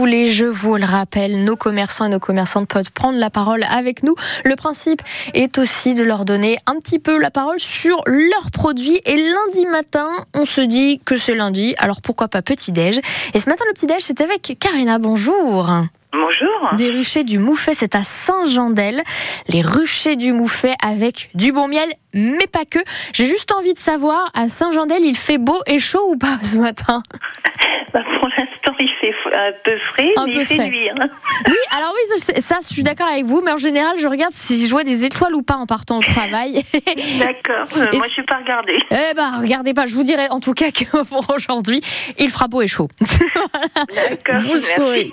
Tous les jeux, vous le rappelle, nos commerçants et nos commerçantes peuvent prendre la parole avec nous. Le principe est aussi de leur donner un petit peu la parole sur leurs produits. Et lundi matin, on se dit que c'est lundi, alors pourquoi pas petit-déj Et ce matin, le petit-déj, c'est avec Karina. Bonjour. Bonjour. Des ruchers du Mouffet, c'est à Saint-Jean-d'El. Les ruchers du Mouffet avec du bon miel, mais pas que. J'ai juste envie de savoir, à Saint-Jean-d'El, il fait beau et chaud ou pas ce matin? Bah, pour l'instant, il fait un peu frais, Un mais peu il fait frais. nuit. hein. Oui, alors oui, ça, ça, je suis d'accord avec vous, mais en général, je regarde si je vois des étoiles ou pas en partant au travail. D'accord. Euh, moi, je suis pas regardée. eh ben, regardez pas, je vous dirai en tout cas que pour aujourd'hui, il fera beau et chaud. D'accord. Vous le merci. saurez.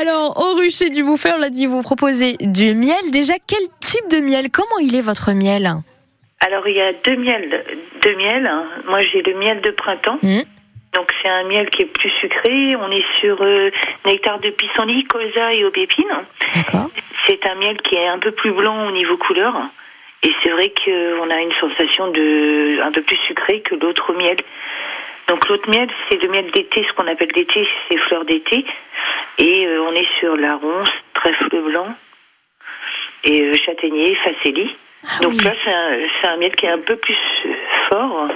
Alors, au rucher du Bouffet, on l'a dit, vous proposez du miel. Déjà, quel type de miel? Comment il est votre miel? Alors, il y a deux miels. Deux miels. Moi, j'ai le miel de printemps. Mhm. Donc, c'est un miel qui est plus sucré. On est sur euh, nectar de pissenlit, colza et aubépine. D'accord. C'est un miel qui est un peu plus blanc au niveau couleur. Et c'est vrai qu'on a une sensation de un peu plus sucré que l'autre miel. Donc l'autre miel, c'est le miel d'été, ce qu'on appelle d'été, c'est fleurs d'été. Et euh, on est sur la ronce, trèfle blanc et euh, châtaignier, facélie. Donc oui. là, c'est un, miel qui est un peu plus fort.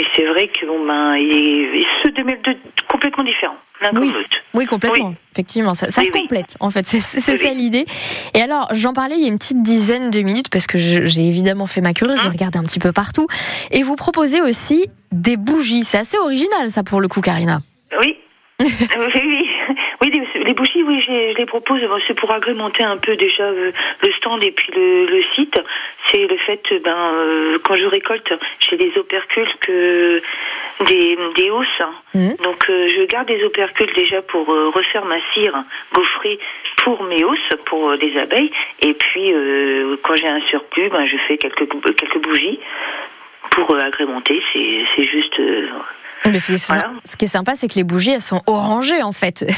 Et c'est vrai que bon, ben, il est, et ceux deux miels de, complètement différents, l'un Oui. Oui, complètement. Effectivement, ça, ça Oui, se complète. En fait, c'est ça l'idée. Et alors, j'en parlais il y a une petite dizaine de minutes parce que j'ai évidemment fait ma curieuse, j'ai Hein regardé un petit peu partout. Et vous proposez aussi des bougies. C'est assez original, ça, pour le coup, Karina. Oui. Oui, oui. Oui, les, les bougies, oui, je les propose. C'est pour agrémenter un peu déjà euh, le stand et puis le, le site. C'est le fait, euh, ben, euh, quand je récolte, j'ai des opercules que des, des hausses. Mhm. Donc, euh, je garde des opercules déjà pour euh, refaire ma cire gaufrée pour mes hausses, pour les abeilles. Et puis, quand j'ai un surplus, ben, je fais quelques, quelques bougies pour agrémenter. C'est c'est juste. Mais ce, qui est, Voilà. ce qui est sympa, c'est que les bougies, elles sont orangées, en fait.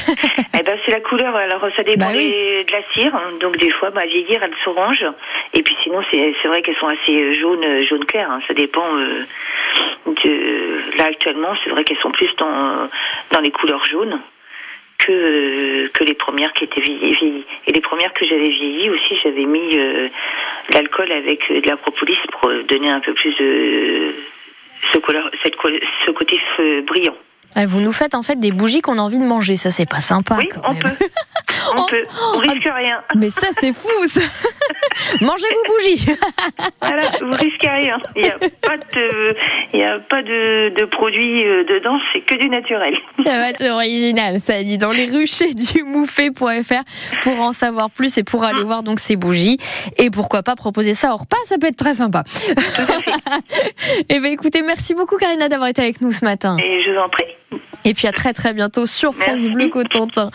Eh ben, c'est la couleur. Alors, ça dépend Bah oui. des- de la cire. Donc, des fois, bah, vieillir, elles s'orange. Et puis, sinon, c'est vrai qu'elles sont assez euh, jaunes, euh, jaune clair. hein. Ça dépend. euh, de... Là, actuellement, c'est vrai qu'elles sont plus dans, dans les couleurs jaunes que, que les premières qui étaient vieillies. Et les premières que j'avais vieillies aussi, j'avais mis euh, de l'alcool avec de la propolis pour donner un peu plus de couleur, cette, ce côté brillant. Eh, Vous nous faites en fait des bougies qu'on a envie de manger. Ça, c'est pas sympa. oui, on même. peut. On Oh, peut. On risque rien. Mais ça, c'est fou. Mangez vos bougies. Voilà, vous risquez rien. Il n'y a pas de, il y a pas de, de produits euh, dedans, c'est que du naturel. Ah bah, c'est original, ça dit dans les ruchers du mouffet.fr pour en savoir plus et pour aller voir donc ces bougies et pourquoi pas proposer ça au repas, ça peut être très sympa. et ben écoutez, merci beaucoup Karina d'avoir été avec nous ce matin. Et je vous en prie. Et puis à très très bientôt sur France Merci. Bleu Cotentin.